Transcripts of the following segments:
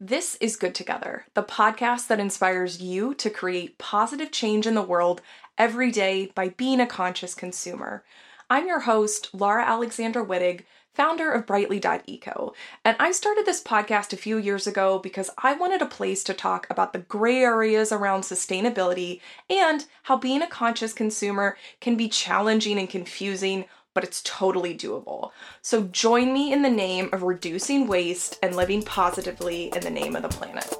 This is Good Together, the podcast that inspires you to create positive change in the world every day by being a conscious consumer. I'm your host, Laura Alexandra Wittig, founder of Brightly.eco, and I started this podcast a few years ago because I wanted a place to talk about the gray areas around sustainability and how being a conscious consumer can be challenging and confusing but it's totally doable. So join me in the name of reducing waste and living positively in the name of the planet.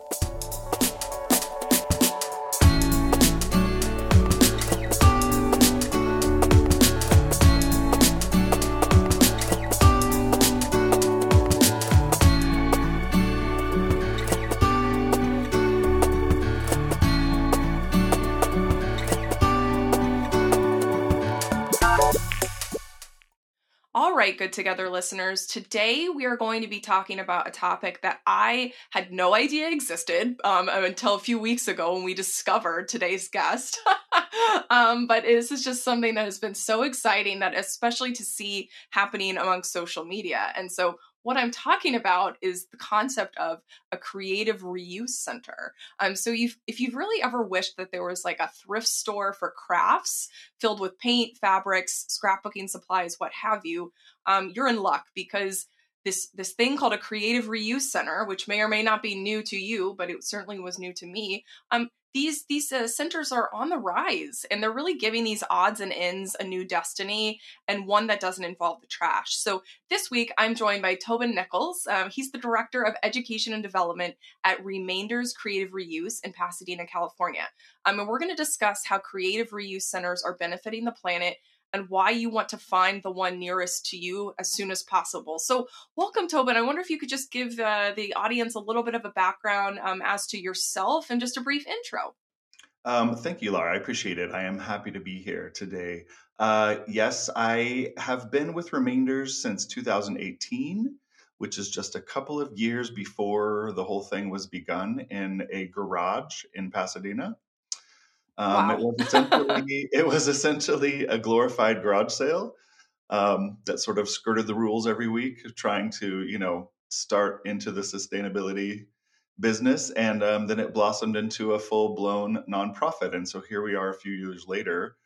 Right, good together listeners. Today we are going to be talking about a topic that I had no idea existed um, until a few weeks ago when we discovered today's guest. um, but this is just something that has been so exciting that, especially to see happening among social media. And so what I'm talking about is the concept of a creative reuse center. Um, so you've, if you've really ever wished that there was like a thrift store for crafts filled with paint, fabrics, scrapbooking supplies, what have you, um, you're in luck because this this thing called a creative reuse center, which may or may not be new to you, but it certainly was new to me. Um, these these uh, centers are on the rise and they're really giving these odds and ends a new destiny and one that doesn't involve the trash. So this week i'm joined by toban nichols. Um, he's the director of education and development at remainders creative reuse in pasadena california. Um, and we're going to discuss how creative reuse centers are benefiting the planet and why you want to find the one nearest to you as soon as possible. So, welcome, Toban. I wonder if you could just give uh, the audience a little bit of a background um, as to yourself and just a brief intro. Um, thank you, Laura. I appreciate it. I am happy to be here today. Uh, yes, I have been with Remainders since 2018, which is just a couple of years before the whole thing was begun in a garage in Pasadena. Um, wow. it, was essentially, it was essentially a glorified garage sale um, that sort of skirted the rules every week, trying to, you know, start into the sustainability business. And um, then it blossomed into a full blown nonprofit. And so here we are a few years later.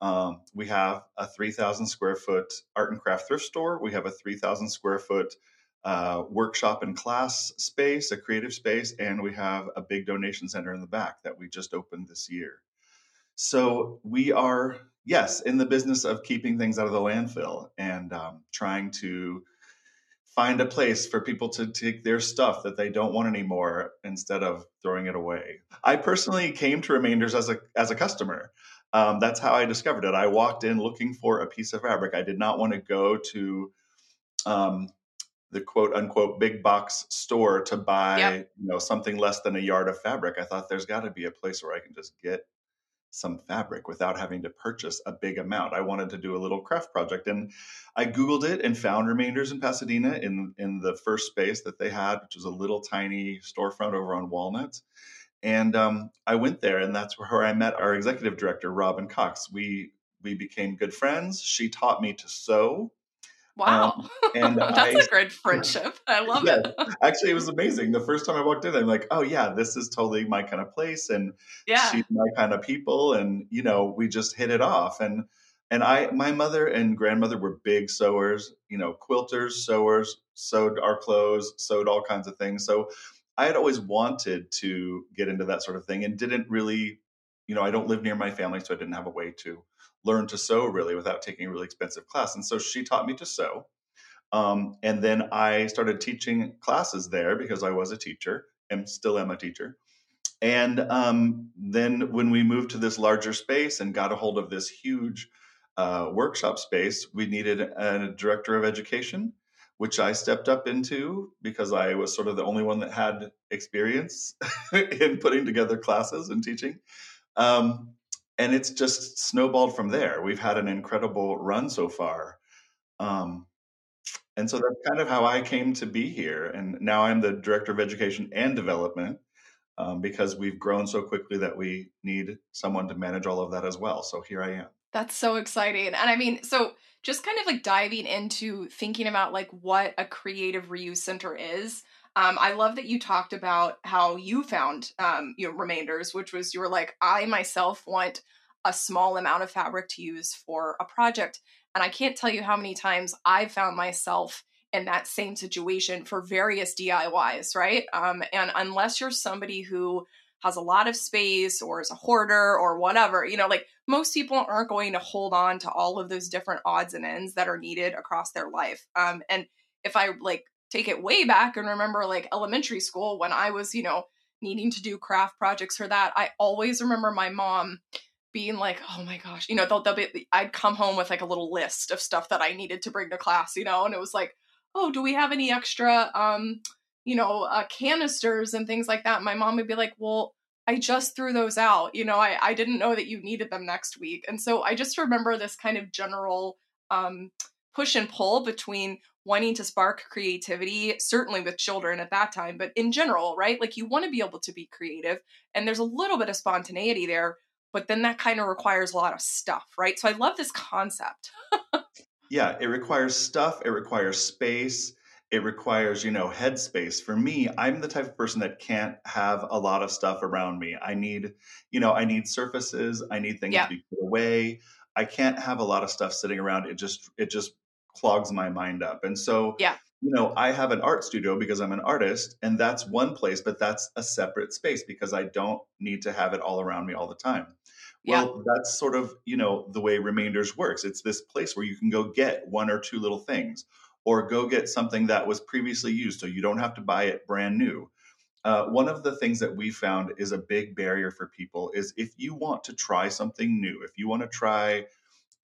Um, we have a 3,000 square foot art and craft thrift store. We have a 3,000 square foot uh, workshop and class space, a creative space, and we have a big donation center in the back that we just opened this year. So we are, yes, in the business of keeping things out of the landfill and um, trying to find a place for people to take their stuff that they don't want anymore instead of throwing it away. I personally came to Remainders as a as a customer. Um, that's how I discovered it. I walked in looking for a piece of fabric. I did not want to go to um, the quote unquote big box store to buy yep. you know something less than a yard of fabric. I thought there's got to be a place where I can just get some fabric without having to purchase a big amount. I wanted to do a little craft project and I Googled it and found Remainders in Pasadena in, in the first space that they had, which was a little tiny storefront over on Walnut. And um, I went there and that's where I met our executive director, Robin Cox. We, we became good friends. She taught me to sew Wow. Um, and That's I, a great friendship. I love yeah, it. actually, it was amazing. The first time I walked in, I'm like, oh, yeah, this is totally my kind of place. And yeah. she's my kind of people. And, you know, we just hit it off. And, and I, my mother and grandmother were big sewers, you know, quilters, sewers, sewed our clothes, sewed all kinds of things. So I had always wanted to get into that sort of thing and didn't really, you know, I don't live near my family, so I didn't have a way to learn to sew really without taking a really expensive class. And so she taught me to sew. Um, and then I started teaching classes there because I was a teacher and still am a teacher. And um, then when we moved to this larger space and got a hold of this huge uh, workshop space, we needed a director of education, which I stepped up into because I was sort of the only one that had experience in putting together classes and teaching. Um, and it's just snowballed from there. We've had an incredible run so far. Um, and so that's kind of how I came to be here. And now I'm the director of education and development um, because we've grown so quickly that we need someone to manage all of that as well. So here I am. That's so exciting. And I mean, so just kind of like diving into thinking about like what a creative reuse center is. Um, I love that you talked about how you found um, you know, remainders, which was you were like, I myself want a small amount of fabric to use for a project. And I can't tell you how many times I've found myself in that same situation for various DIYs, right? Um, and unless you're somebody who has a lot of space or is a hoarder or whatever, you know, like most people aren't going to hold on to all of those different odds and ends that are needed across their life. Um, and if I like take it way back and remember like elementary school when I was, you know, needing to do craft projects for that, I always remember my mom being like, "Oh my gosh," you know, they'll, they'll be, I'd come home with like a little list of stuff that I needed to bring to class, you know, and it was like, "Oh, do we have any extra, um, you know, uh, canisters and things like that?" My mom would be like, "Well." I just threw those out. You know, I, I didn't know that you needed them next week. And so I just remember this kind of general um, push and pull between wanting to spark creativity, certainly with children at that time, but in general, right? Like you want to be able to be creative, and there's a little bit of spontaneity there, but then that kind of requires a lot of stuff, right? So I love this concept. yeah, it requires stuff, it requires space, it requires, you know, headspace. For me, I'm the type of person that can't have a lot of stuff around me. I need, you know, I need surfaces, I need things yeah. to be put away. I can't have a lot of stuff sitting around. It just it just clogs my mind up. And so, yeah. you know, I have an art studio because I'm an artist, and that's one place, but that's a separate space because I don't need to have it all around me all the time. Well, yeah. that's sort of, you know, the way Remainders works. It's this place where you can go get one or two little things or go get something that was previously used so you don't have to buy it brand new. Uh, one of the things that we found is a big barrier for people is if you want to try something new, if you want to try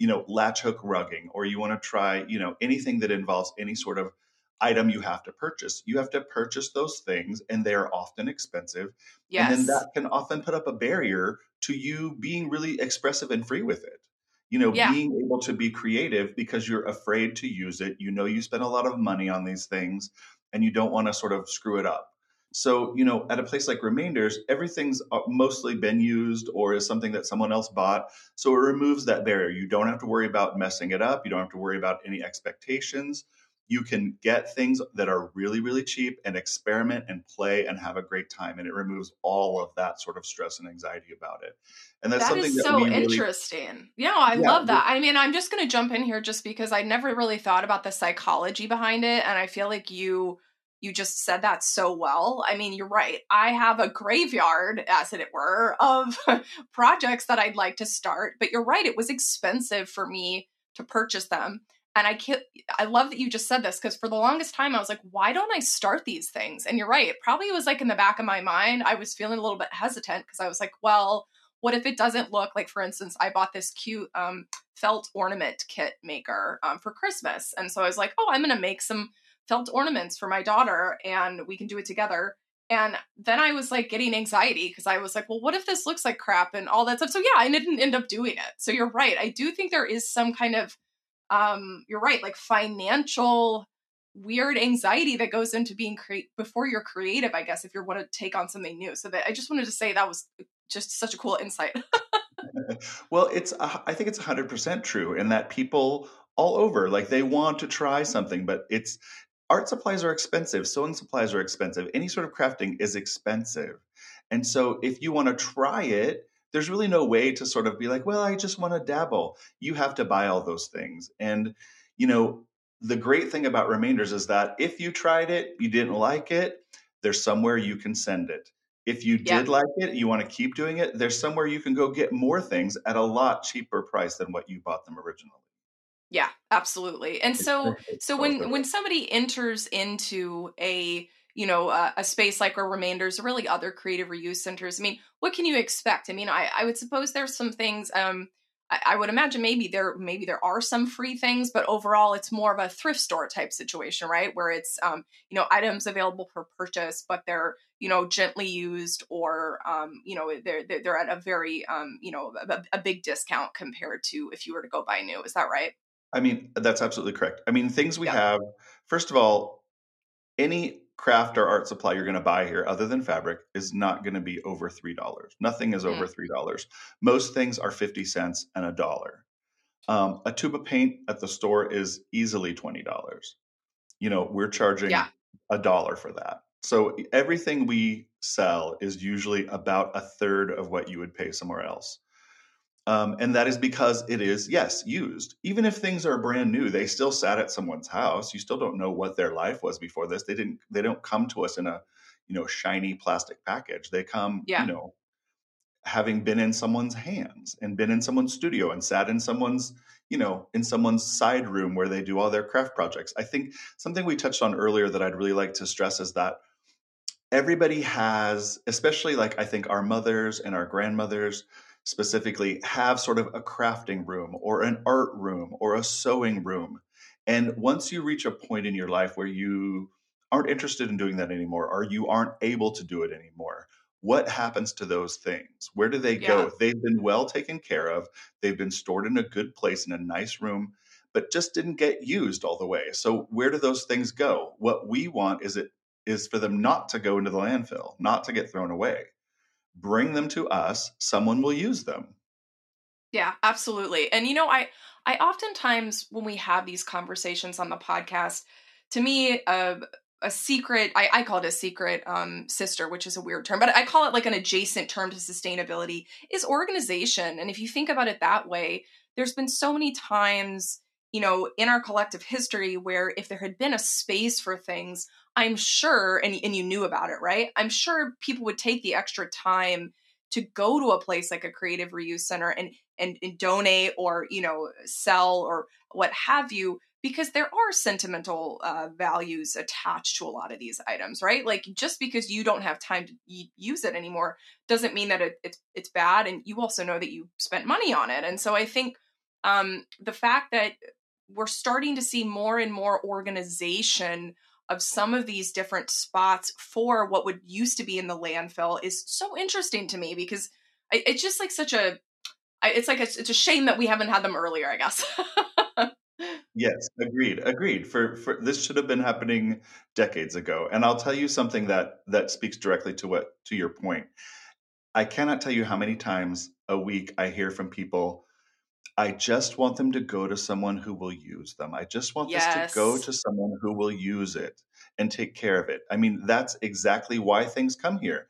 you know, latch hook rugging, or you want to try, you know, anything that involves any sort of item you have to purchase. You have to purchase those things, and they are often expensive. Yes. And then that can often put up a barrier to you being really expressive and free with it. You know, yeah. being able to be creative because you're afraid to use it. You know, you spend a lot of money on these things and you don't want to sort of screw it up. So, you know, at a place like Remainders, everything's uh, mostly been used or is something that someone else bought. So it removes that barrier. You don't have to worry about messing it up. You don't have to worry about any expectations. You can get things that are really, really cheap and experiment and play and have a great time. And it removes all of that sort of stress and anxiety about it. And that's that something is that so really, interesting. Yeah, I yeah, love that. I mean, I'm just going to jump in here just because I never really thought about the psychology behind it. And I feel like you you just said that so well. I mean, you're right. I have a graveyard, as it were, of projects that I'd like to start, but you're right. It was expensive for me to purchase them. And I can't, I love that you just said this because for the longest time I was like, why don't I start these things? And you're right. It probably was like in the back of my mind, I was feeling a little bit hesitant because I was like, well, what if it doesn't look like, for instance, I bought this cute um, felt ornament kit maker um, for Christmas. And so I was like, oh, I'm going to make some felt ornaments for my daughter and we can do it together. And then I was like getting anxiety because I was like, well, what if this looks like crap and all that stuff? So yeah, I didn't end up doing it. So you're right. I do think there is some kind of um you're right, like financial weird anxiety that goes into being create before you're creative, I guess, if you want to take on something new. So that I just wanted to say that was just such a cool insight. well, it's I think it's 100% true in that people all over like they want to try something but it's art supplies are expensive, sewing supplies are expensive, any sort of crafting is expensive. And so if you want to try it, there's really no way to sort of be like, well, I just want to dabble. You have to buy all those things. And, you know, the great thing about remainders is that if you tried it, you didn't like it, there's somewhere you can send it. If you did like it, you want to keep doing it, there's somewhere you can go get more things at a lot cheaper price than what you bought them originally. Yeah, absolutely. And so so when when somebody enters into a you know a, a space like our remainders or really other creative reuse centers i mean what can you expect? I mean i, I would suppose there's some things um I, I, would imagine maybe there maybe there are some free things but overall it's more of a thrift store type situation right? Where it's um you know items available for purchase but they're you know gently used or um you know they're they're, they're at a very um you know a, a big discount compared to if you were to go buy new is that right I mean, that's absolutely correct. I mean, things we yeah. have, first of all, any craft or art supply you're going to buy here, other than fabric, is not going to be over $3. Nothing is mm. over $3. Most things are 50 cents and a dollar. Um, a tube of paint at the store is easily $20. You know, we're charging a dollar for that. So everything we sell is usually about a third of what you would pay somewhere else. Um, and that is because it is, yes, used. Even if things are brand new, they still sat at someone's house. You still don't know what their life was before this. They didn't. They don't come to us in a, you know, shiny plastic package. They come, yeah. you know, having been in someone's hands and been in someone's studio and sat in someone's, you know, in someone's side room where they do all their craft projects. I think something we touched on earlier that I'd really like to stress is that everybody has, especially like I think our mothers and our grandmothers specifically have sort of a crafting room or an art room or a sewing room. And once you reach a point in your life where you aren't interested in doing that anymore or you aren't able to do it anymore, what happens to those things? Where do they yeah. go? They've been well taken care of, they've been stored in a good place in a nice room, but just didn't get used all the way. So where do those things go? What we want is it is for them not to go into the landfill, not to get thrown away bring them to us someone will use them. Yeah absolutely and you know i i oftentimes when we have these conversations on the podcast to me uh, a secret I, I call it a secret um, sister which is a weird term but i call it like an adjacent term to sustainability is organization and if you think about it that way there's been so many times you know in our collective history where if there had been a space for things I'm sure, and, and you knew about it, right? I'm sure people would take the extra time to go to a place like a creative reuse center and, and, and donate or, you know, sell or what have you, because there are sentimental uh, values attached to a lot of these items, right? Like just because you don't have time to use it anymore doesn't mean that it, it's it's bad, and you also know that you spent money on it. And so I think um, the fact that we're starting to see more and more organization of some of these different spots for what would used to be in the landfill is so interesting to me because it's just like such a it's like a, it's a shame that we haven't had them earlier i guess. Yes agreed agreed. For, for this should have been happening decades ago. And i'll tell you something that that speaks directly to what to your point. I cannot tell you how many times a week i hear from people I just want them to go to someone who will use them. I just want yes. this to go to someone who will use it and take care of it. I mean, that's exactly why things come here.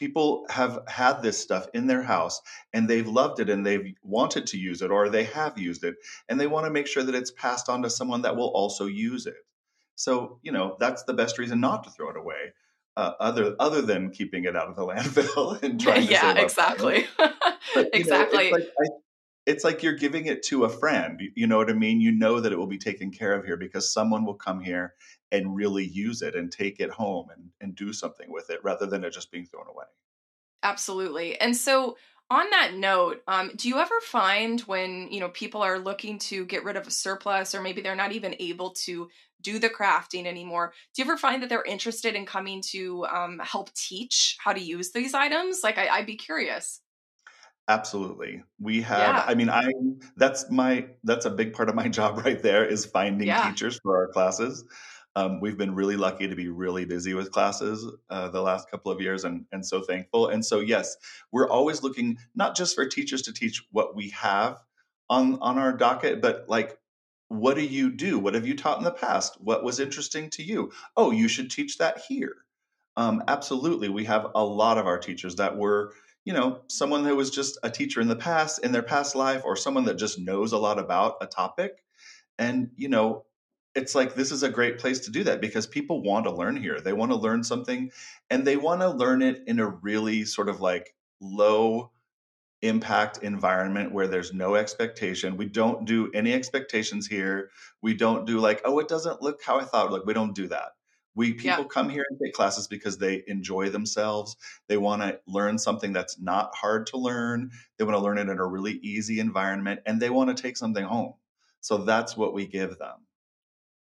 People have had this stuff in their house and they've loved it and they've wanted to use it or they have used it and they want to make sure that it's passed on to someone that will also use it. So, you know, that's the best reason not to throw it away. Uh, other other than keeping it out of the landfill and trying to yeah exactly but, exactly know, like, I, it's like you're giving it to a friend. You know what I mean? You know that it will be taken care of here because someone will come here and really use it and take it home and, and do something with it rather than it just being thrown away. Absolutely. And so on that note, um, do you ever find when you know people are looking to get rid of a surplus or maybe they're not even able to do the crafting anymore do you ever find that they're interested in coming to um, help teach how to use these items like I, i'd be curious Absolutely. We have yeah. I mean I that's my that's a big part of my job right there is finding yeah. teachers for our classes. Um, we've been really lucky to be really busy with classes uh, the last couple of years and and so thankful. And so yes, we're always looking not just for teachers to teach what we have on on our docket, but like what do you do? What have you taught in the past? What was interesting to you? Oh, you should teach that here. Um, absolutely. We have a lot of our teachers that were you know, someone that was just a teacher in the past, in their past life, or someone that just knows a lot about a topic. And, you know, it's like this is a great place to do that because people want to learn here. They want to learn something and they want to learn it in a really sort of like low impact environment where there's no expectation. We don't do any expectations here. We don't do like, oh, it doesn't look how I thought. Like we don't do that. We people yeah. come here and take classes because they enjoy themselves. They want to learn something that's not hard to learn. They want to learn it in a really easy environment and they want to take something home. So that's what we give them.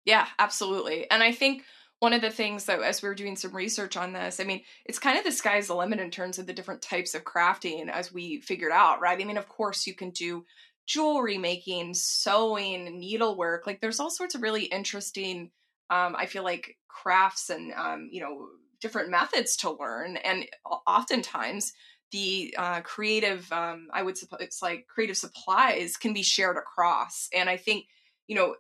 Yeah, absolutely. And I think one of the things that as we were doing some research on this, I mean, it's kind of the sky's the limit in terms of the different types of crafting as we figured out, right? I mean, of course, you can do jewelry making, sewing, needlework. Like there's all sorts of really interesting um, I feel like crafts and um, you know different methods to learn, and oftentimes the uh, creative um, I would suppose it's like creative supplies can be shared across, and I think you know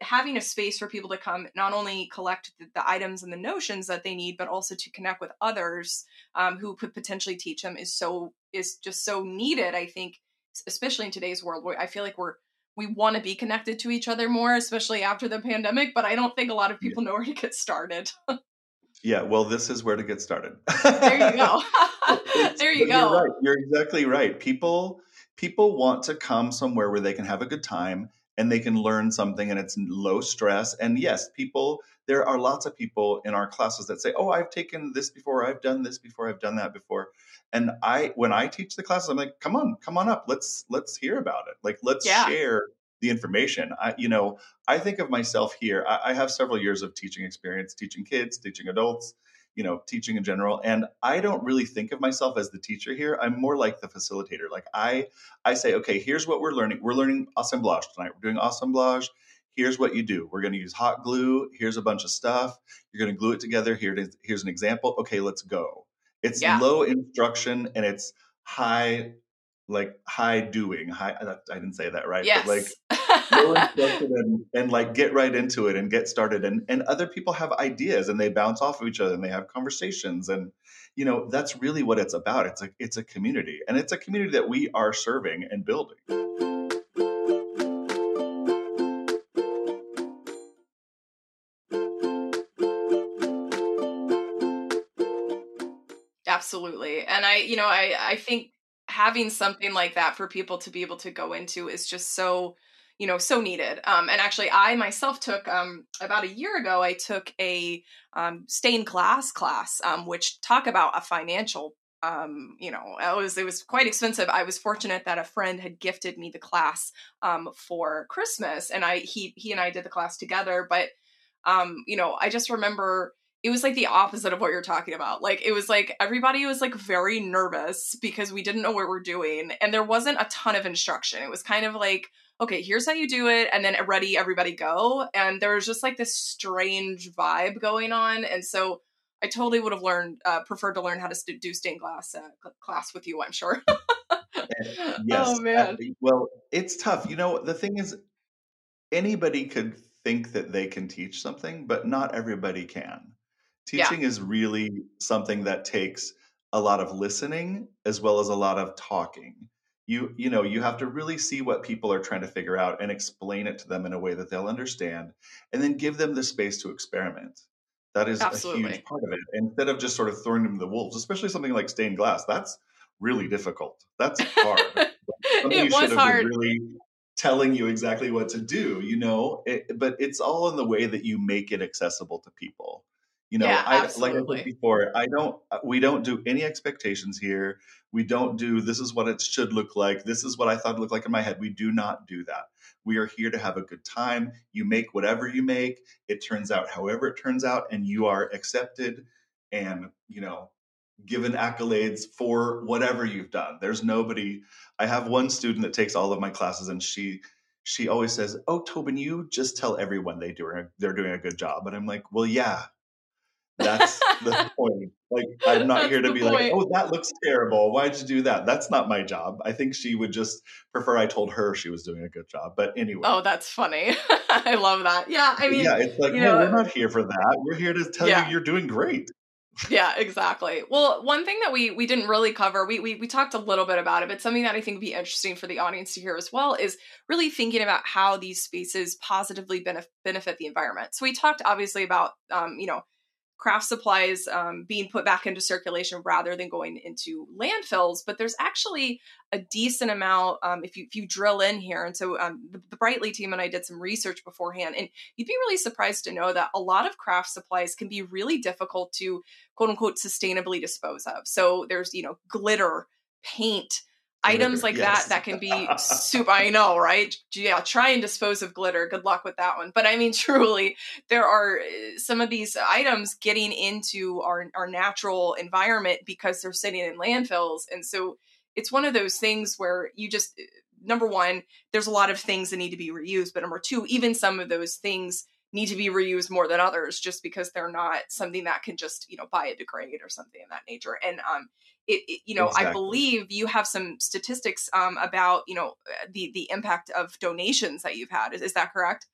having a space for people to come not only collect the, the, items and the notions that they need but also to connect with others um, who could potentially teach them is so is just so needed i think especially in today's world where i feel like we're we want to be connected to each other more especially after the pandemic but i don't think a lot of people yeah. know where to get started yeah well this is where to get started there you go there you go you're, right. you're exactly right people people want to come somewhere where they can have a good time and they can learn something and it's low stress. And yes, people, there are lots of people in our classes that say, Oh, I've taken this before, I've done this before, I've done that before. And I, when I teach the classes, I'm like, come on, come on up. Let's, let's hear about it. Like, let's yeah. share the information. I, you know, I think of myself here. I, I have several years of teaching experience, teaching kids, teaching adults, you know teaching in general and i don't really think of myself as the teacher here. I'm more like the facilitator. Like i i say okay here's what we're learning. We're learning assemblage tonight. We're doing assemblage. Here's what you do. We're going to use hot glue. Here's a bunch of stuff. You're going to glue it together. Here it is, here's an example. Okay let's go. It's yeah. low instruction and it's high like high doing. High i didn't say that right yes. but like and, and, like get right into it and get started. And and other people have ideas and they bounce off of each other and they have conversations. And you know that's really what it's about. It's a it's a community. And it's a community that we are serving and building. Absolutely. And i you know i i think having something like that for people to be able to go into is just so you know so needed um, and actually i myself took um, about a year ago i took a um, stained glass class um, which talk about a financial um, you know it was it was quite expensive i was fortunate that a friend had gifted me the class um, for christmas and i he he and i did the class together but you know i just remember it was like the opposite of what you're talking about. Like it was like everybody was like very nervous because we didn't know what we're doing and there wasn't a ton of instruction. It was kind of like, okay, here's how you do it and then ready everybody go and there was just like this strange vibe going on and so I totally would have learned uh, preferred to learn how to st- do stained glass uh, class with you, I'm sure. yes. Oh man. Well, it's tough. You know, the thing is anybody could think that they can teach something, but not everybody can. Teaching yeah. is really something that takes a lot of listening as well as a lot of talking. You you know, you have to really see what people are trying to figure out and explain it to them in a way that they'll understand and then give them the space to experiment. That is Absolutely. a huge part of it. Instead of just sort of throwing them to the wolves, especially something like stained glass, that's really difficult. That's hard. it was hard. really telling you exactly what to do, you know, it, but it's all in the way that you make it accessible to people. You know, yeah, I, like I said before, I don't. Uh, we don't do any expectations here. We don't do. This is what it should look like. This is what I thought it looked like in my head. We do not do that. We are here to have a good time. You make whatever you make. It turns out however it turns out, and you are accepted and you know given accolades for whatever you've done. There's nobody. I have one student that takes all of my classes, and she she always says, "Oh, Toban, you just tell everyone they do they're doing a good job." And I'm like, "Well, yeah, that's the point. Like, I'm not That's here to be point. like, oh, that looks terrible. Why'd you do that? That's not my job. I think she would just prefer I told her she was doing a good job. But anyway. Oh, that's funny. I love that. Yeah. I mean, yeah, it's like, no, know, we're not here for that. We're here to tell yeah. you you're doing great. yeah, exactly. Well, one thing that we we didn't really cover, we, we we talked a little bit about it, but something that I think would be interesting for the audience to hear as well is really thinking about how these spaces positively benef- benefit the environment. So we talked obviously about um, you know craft supplies um, being put back into circulation rather than going into landfills. But there's actually a decent amount um, if you if you drill in here. And so um, the, the, Brightly team and I did some research beforehand, and you'd be really surprised to know that a lot of craft supplies can be really difficult to quote unquote sustainably dispose of. So there's you know glitter, paint items like yes. that that can be super i know right? Yeah try and dispose of glitter. Good luck with that one. But i mean truly there are eh, some of these items getting into our, our natural environment because they're sitting in landfills. And so it's one of those things where you just eh, number one there's a lot of things that need to be reused. But number two even some of those things need to be reused more than others just because they're not something that can just you know biodegrade or something of that nature. And um it, it you know exactly. i believe you have some statistics um about you know uh, the the impact of donations that you've had is, is that correct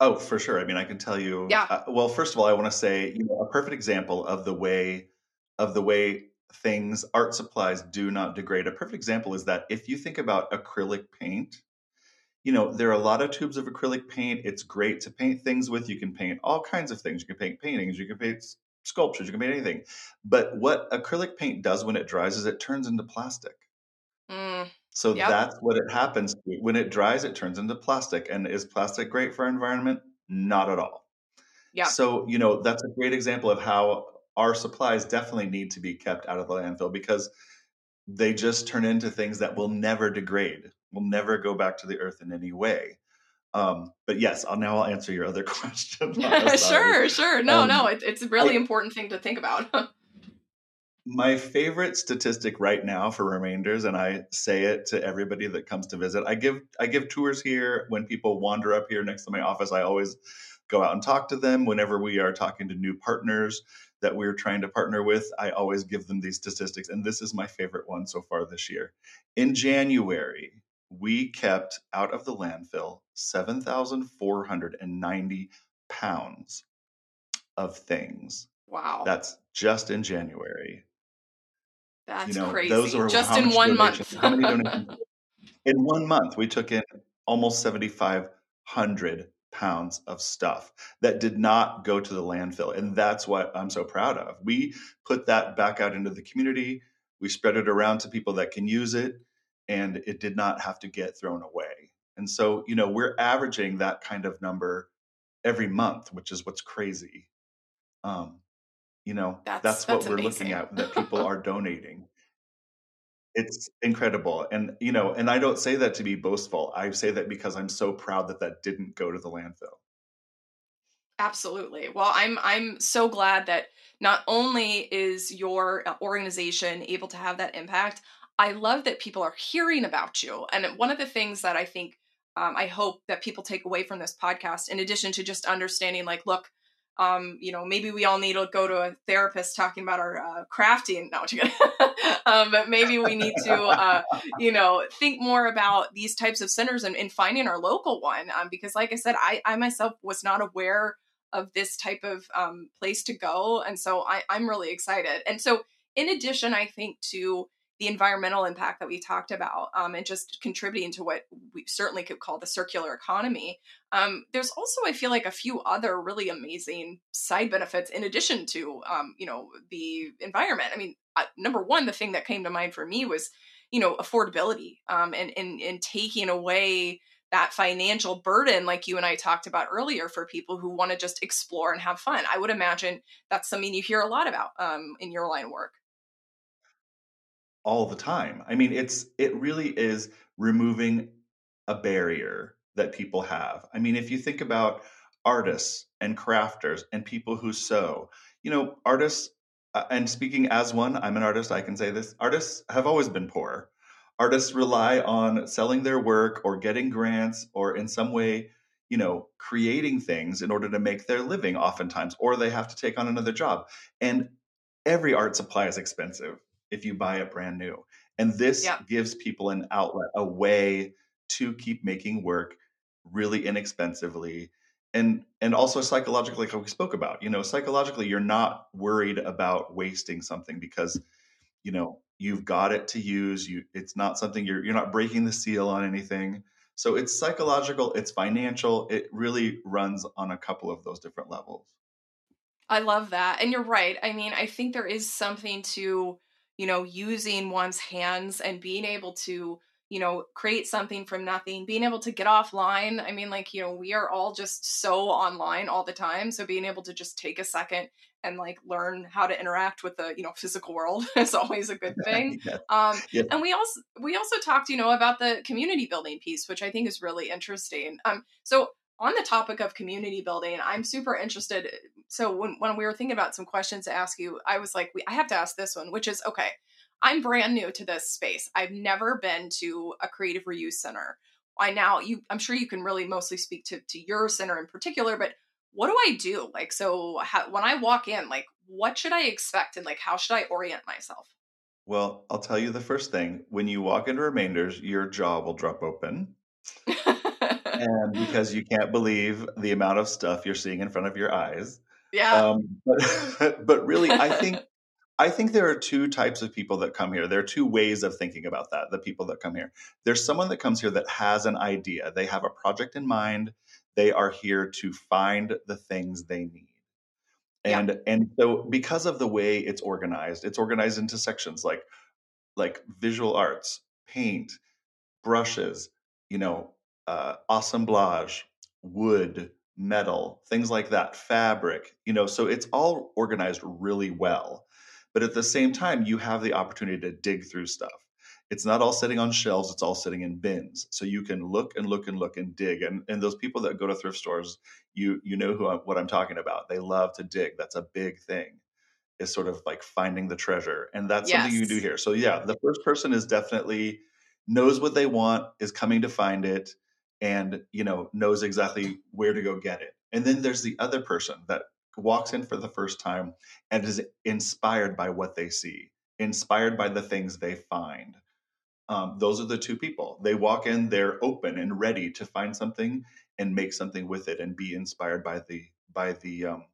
Oh, for sure. I mean, I can tell you. Yeah. Uh, well, first of all, I want to say, you know, a perfect example of the way of the way things, art supplies, do not degrade. A perfect example is that if you think about acrylic paint, you know, there are a lot of tubes of acrylic paint. It's great to paint things with. You can paint all kinds of things. You can paint paintings. You can paint sculptures. You can paint anything. But what acrylic paint does when it dries is it turns into plastic. Mm, So yep. that's what it happens. When it dries, it turns into plastic. And is plastic great for our environment? Not at all. Yeah. So, you know, that's a great example of how our supplies definitely need to be kept out of the landfill because they just turn into things that will never degrade, will never go back to the earth in any way. Um, but yes, I'll now I'll answer your other question. Sure, sure. No, no, Um, it, it's a really I, important thing to think about. my favorite statistic right now for remainders, and I say it to everybody that comes to visit. I give I give tours here when people wander up here next to my office. I always go out and talk to them whenever we are talking to new partners that we're trying to partner with. I always give them these statistics, and this is my favorite one so far this year. In January, we kept out of the landfill 7,490 pounds of things. wow, That's just in January. You that's know, those crazy. are Just in one month. how many in one month we took in almost 7,500 pounds of stuff that did not go to the landfill. And that's what I'm so proud of. We put that back out into the community. We spread it around to people that can use it, and it did not have to get thrown away. And so, you know, we're averaging that kind of number every month, which is what's crazy. Um, you know, that's that's that's what we're looking at that people are donating. It's incredible. And, you know, and I don't say that to be boastful. I say that because I'm so proud that that didn't go to the landfill. Absolutely. Well, I'm I'm so glad that not only is your uh, organization able to have that impact, I love that people are hearing about you. And one of the things that I think um, I hope that people take away from this podcast, in addition to just understanding, like, look, um, you know, maybe we all need to go to a therapist talking about our uh, crafting. No, um, but maybe we need to, uh, you know, think more about these types of centers and, and finding our local one. Um, because, like I said, I, I myself was not aware of this type of um, place to go. And so I, I'm really excited. And so, in addition, I think to the environmental impact that we talked about um, and just contributing to what we certainly could call the circular economy, um, there's also, I feel like, a few other really amazing side benefits in addition to, um, you know, the environment. I mean, uh, number one, the thing that came to mind for me was, you know, affordability um, and, and, and taking away that financial burden like you and I talked about earlier for people who want to just explore and have fun. I would imagine that's something you hear a lot about um, in your line of work. All the time. I mean, it's it really is removing a barrier that people have. I mean, if you think about artists and crafters and people who sew, you know, artists uh, and speaking as one, I'm an artist, I can say this. Artists have always been poor. Artists rely on selling their work or getting grants or in some way, you know, creating things in order to make their living oftentimes or they have to take on another job. And every art supply is expensive if you buy it brand new. And this Yeah. gives people an outlet, a way to keep making work really inexpensively. And and also psychologically, like we spoke about, you know, psychologically, you're not worried about wasting something because, you know, you've got it to use. You it's not something you're you're not breaking the seal on anything. So it's psychological, it's financial, it really runs on a couple of those different levels. I love that. And you're right. I mean, I think there is something to, you know, using one's hands and being able to, you know, create something from nothing, being able to get offline. I mean, like, you know, we are all just so online all the time. So being able to just take a second and like learn how to interact with the, you know, physical world is always a good thing. yeah. Um, Yeah. and we also we also talked, you know, about the community building piece, which I think is really interesting. Um, so on the topic of community building, I'm super interested. So when, when we were thinking about some questions to ask you, I was like, we, I have to ask this one, which is okay. I'm brand new to this space. I've never been to a creative reuse center. I now you I'm sure you can really mostly speak to to your center in particular, but what do I do? Like so how, when I walk in, like what should I expect and like how should I orient myself? Well, I'll tell you the first thing. When you walk into Remainders, your jaw will drop open. and because you can't believe the amount of stuff you're seeing in front of your eyes. Yeah. Um, but, but really, I think I think there are two types of people that come here. There are two ways of thinking about that. The people that come here. There's someone that comes here that has an idea. They have a project in mind. They are here to find the things they need. And yeah. and so because of the way it's organized, it's organized into sections like like visual arts, paint, brushes, you know, uh, assemblage, wood, metal, things like that, fabric, you know, so it's all organized really well. But at the same time, you have the opportunity to dig through stuff. It's not all sitting on shelves, it's all sitting in bins. So you can look and look and look and dig. And, and those people that go to thrift stores, you you know who I'm, what I'm talking about. They love to dig. That's a big thing is sort of like finding the treasure. And that's yes. something you do here. So yeah, the first person is definitely knows what they want, is coming to find it, and you know, knows exactly where to go get it. And then there's the other person that walks in for the first time and is inspired by what they see, inspired by the things they find. Um, those are the two people. They walk in, they're open and ready to find something and make something with it and be inspired by the by the um,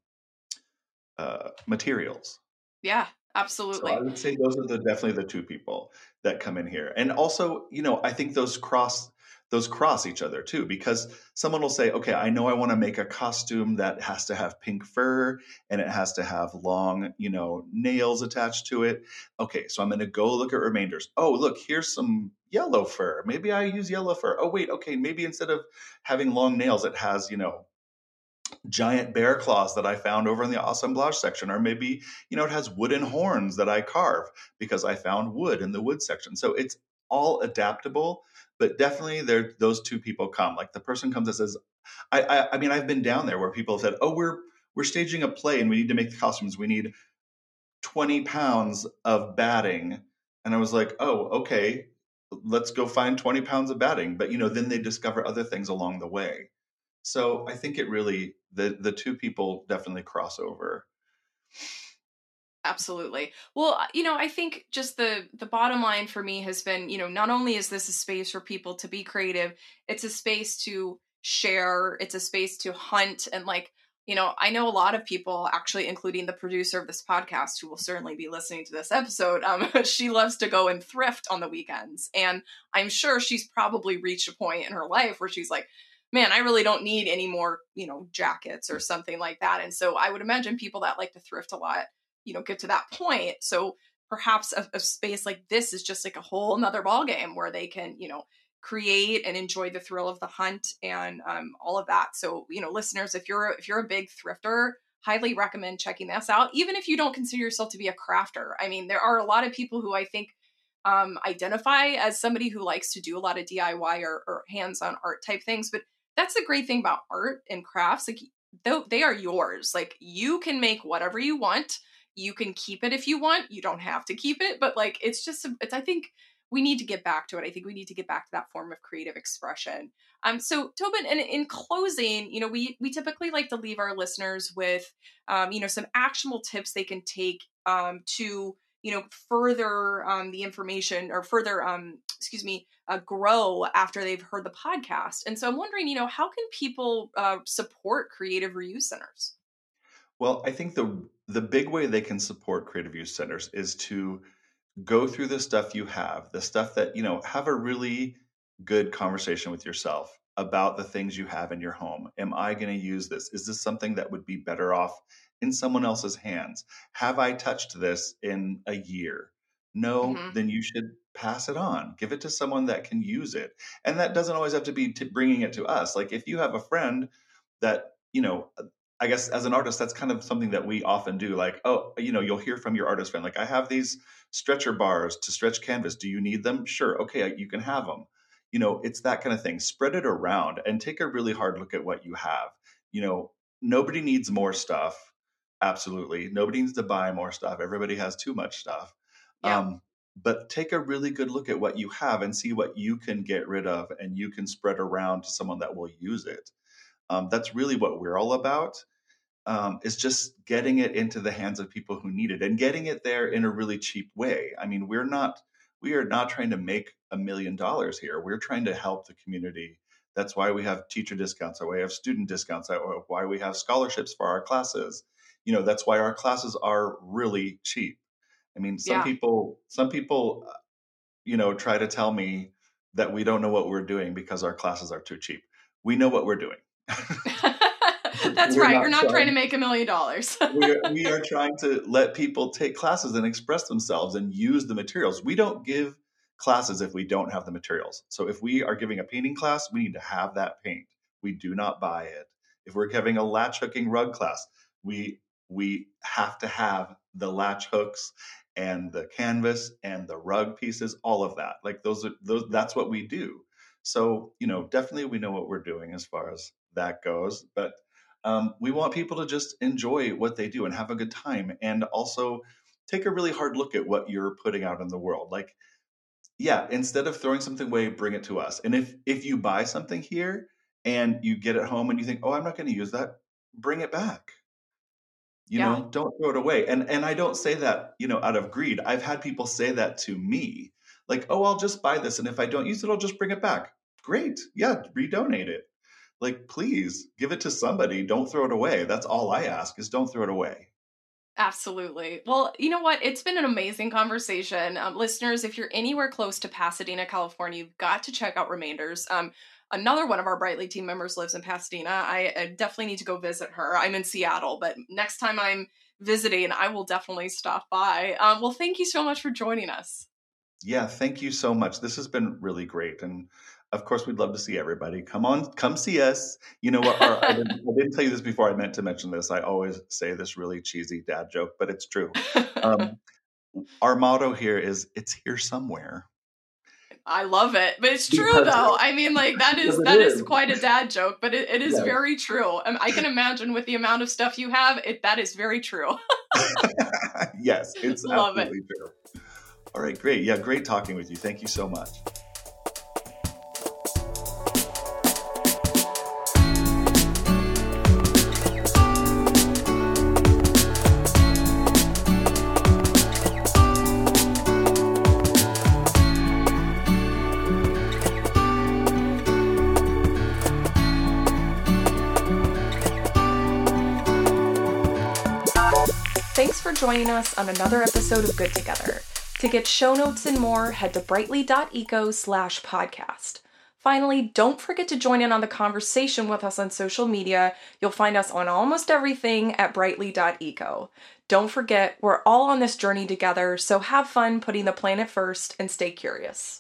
uh, materials. Yeah, absolutely. So I would say those are the definitely the two people that come in here, and also, you know, I think those cross those cross each other too because someone will say okay i know i want to make a costume that has to have pink fur and it has to have long you know nails attached to it. Okay so i'm going to go look at remainders. Oh look here's some yellow fur. Maybe i use yellow fur. Oh wait okay maybe instead of having long nails it has you know giant bear claws that I found over in the assemblage section, or maybe you know it has wooden horns that I carve because I found wood in the wood section. So it's all adaptable, but definitely there those two people come. Like the person comes and says, I, I I mean I've been down there where people have said, oh we're we're staging a play and we need to make the costumes. We need 20 pounds of batting. And I was like, oh, okay, let's go find 20 pounds of batting. But you know, then they discover other things along the way. So I think it really the the two people definitely cross over. Absolutely. Well, uh, you know, I think just the the bottom line for me has been, you know, not only is this a space for people to be creative, it's a space to share, it's a space to hunt and like you know, I know a lot of people, actually, including the producer of this podcast, who will certainly be listening to this episode. Um, she loves to go and thrift on the weekends, and I'm sure she's probably reached a point in her life where she's like, man, I really don't need any more, you know, jackets or something like that. And so I would imagine people that like to thrift a lot, you know, get to that point. So perhaps a, a space like this is just like a whole another ball game where they can, you know, create and enjoy the thrill of the hunt and um, all of that. So, you know, listeners, if you're if you're a big thrifter, highly recommend checking this out. Even if you don't consider yourself to be a crafter, I mean, there are a lot of people who I think um, identify as somebody who likes to do a lot of DIY or, or hands-on art type things, but that's the great thing about art and crafts like though they are yours like you can make whatever you want you can keep it if you want you don't have to keep it but like it's just it's i think we need to get back to it i think we need to get back to that form of creative expression. Um so toban and in closing you know we we typically like to leave our listeners with um you know some actionable tips they can take um to you know further um, the information or further um, excuse me uh, grow after they've heard the podcast. And so i'm wondering you know how can people uh, support creative reuse centers well i think the the big way they can support creative use centers is to go through the stuff you have the stuff that you know have a really good conversation with yourself about the things you have in your home am i going to use this is this something that would be better off in someone else's hands. Have I touched this in a year? No, mm-hmm. then you should pass it on. Give it to someone that can use it. And that doesn't always have to be t- bringing it to us. Like if you have a friend that, you know, I guess as an artist, that's kind of something that we often do. Like, oh, you know, you'll hear from your artist friend, like, I have these stretcher bars to stretch canvas. Do you need them? Sure. Okay, you can have them. You know, it's that kind of thing. Spread it around and take a really hard look at what you have. You know, nobody needs more stuff absolutely nobody needs to buy more stuff everybody has too much stuff yeah. um, but take a really good look at what you have and see what you can get rid of and you can spread around to someone that will use it um, that's really what we're all about um, is just getting it into the hands of people who need it and getting it there in a really cheap way i mean we're not we are not trying to make a million dollars here we're trying to help the community That's why we have teacher discounts, why we have student discounts, why we have scholarships for our classes. You know, that's why our classes are really cheap. I mean, some Yeah. people, some people, uh, you know, try to tell me that we don't know what we're doing because our classes are too cheap. We know what we're doing. That's We're right. not You're not trying trying- to make a million dollars. we, are, we are trying to let people take classes and express themselves and use the materials. We don't give classes if we don't have the materials. So if we are giving a painting class, we need to have that paint. We do not buy it. If we're giving a latch hooking rug class, we we have to have the latch hooks and the canvas and the rug pieces, all of that. Like those are those that's what we do. So, you know, definitely we know what we're doing as far as that goes, but um, we want people to just enjoy what they do and have a good time and also take a really hard look at what you're putting out in the world. Like yeah instead of throwing something away bring it to us. And if if you buy something here and you get it home and you think oh i'm not going to use that bring it back. You Yeah. know don't throw it away. And and i don't say that you know out of greed. I've had people say that to me. Like oh i'll just buy this and if i don't use it i'll just bring it back. Great. Yeah redonate it like please give it to somebody don't throw it away that's all i ask is don't throw it away Absolutely. Well, you know what? It's been an amazing conversation. Um, listeners, if you're anywhere close to Pasadena, California, you've got to check out Remainders. Um, another one of our Brightly team members lives in Pasadena. I, I definitely need to go visit her. I'm in Seattle, but next time I'm visiting, I will definitely stop by. Um, well, thank you so much for joining us. yeah thank you so much this has been really great and of course we'd love to see everybody come on come see us you know what our, I, didn't, I didn't tell you this before i meant to mention this i always say this really cheesy dad joke but it's true um, our motto here is it's here somewhere I love it, but it's true Because- though. I mean, like that is that is is. quite a dad joke, but it, it is very true. I can imagine with the amount of stuff you have, it that is very true. yes it's Love it. true all right great yeah great talking with you thank you so much joining us on another episode of Good Together. To get show notes and more, head to brightly.eco slash podcast. Finally, don't forget to join in on the conversation with us on social media. You'll find us on almost everything at brightly.eco. Don't forget, we're all on this journey together, so have fun putting the planet first and stay curious.